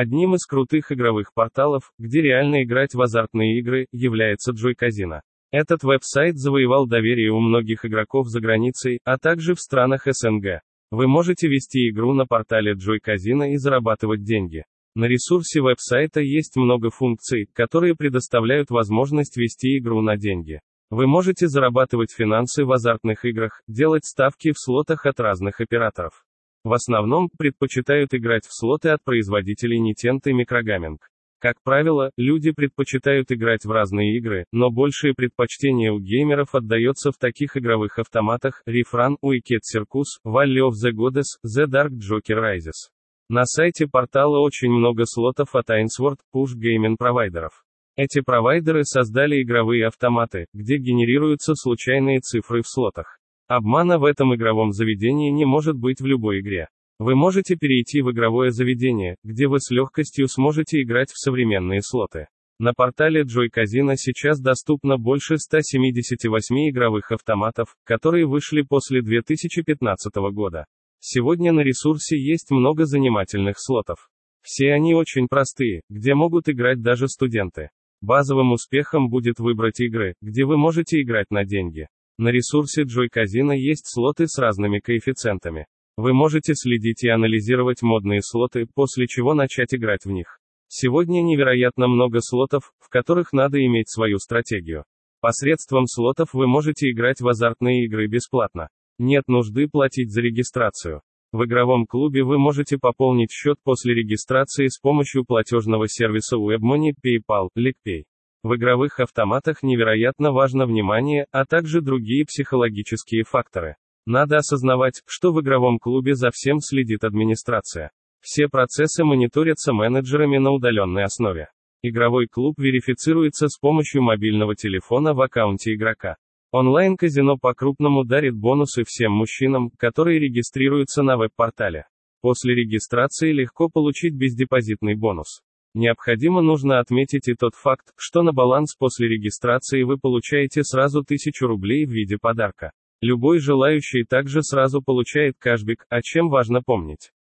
Одним из крутых игровых порталов, где реально играть в азартные игры, является Joy Casino. Этот веб-сайт завоевал доверие у многих игроков за границей, а также в странах СНГ. Вы можете вести игру на портале Joy Casino и зарабатывать деньги. На ресурсе веб-сайта есть много функций, которые предоставляют возможность вести игру на деньги. Вы можете зарабатывать финансы в азартных играх, делать ставки в слотах от разных операторов. В основном, предпочитают играть в слоты от производителей Nintendo и Microgaming. Как правило, люди предпочитают играть в разные игры, но большее предпочтение у геймеров отдается в таких игровых автоматах Riff Run, Wicked Circus, Valley of the Goddess, The Dark Joker Rises. На сайте портала очень много слотов от Ainsworth, Push Gaming провайдеров. Эти провайдеры создали игровые автоматы, где генерируются случайные цифры в слотах. Обмана в этом игровом заведении не может быть в любой игре. Вы можете перейти в игровое заведение, где вы с легкостью сможете играть в современные слоты. На портале Joy Casino сейчас доступно больше 178 игровых автоматов, которые вышли после 2015 года. Сегодня на ресурсе есть много занимательных слотов. Все они очень простые, где могут играть даже студенты. Базовым успехом будет выбрать игры, где вы можете играть на деньги. На ресурсе Joy Casino есть слоты с разными коэффициентами. Вы можете следить и анализировать модные слоты, после чего начать играть в них. Сегодня невероятно много слотов, в которых надо иметь свою стратегию. Посредством слотов вы можете играть в азартные игры бесплатно. Нет нужды платить за регистрацию. В игровом клубе вы можете пополнить счет после регистрации с помощью платежного сервиса WebMoney, PayPal, LickPay. В игровых автоматах невероятно важно внимание, а также другие психологические факторы. Надо осознавать, что в игровом клубе за всем следит администрация. Все процессы мониторятся менеджерами на удаленной основе. Игровой клуб верифицируется с помощью мобильного телефона в аккаунте игрока. Онлайн-казино по-крупному дарит бонусы всем мужчинам, которые регистрируются на веб-портале. После регистрации легко получить бездепозитный бонус. Необходимо нужно отметить и тот факт, что на баланс после регистрации вы получаете сразу 1000 рублей в виде подарка. Любой желающий также сразу получает кэшбэк, о чем важно помнить.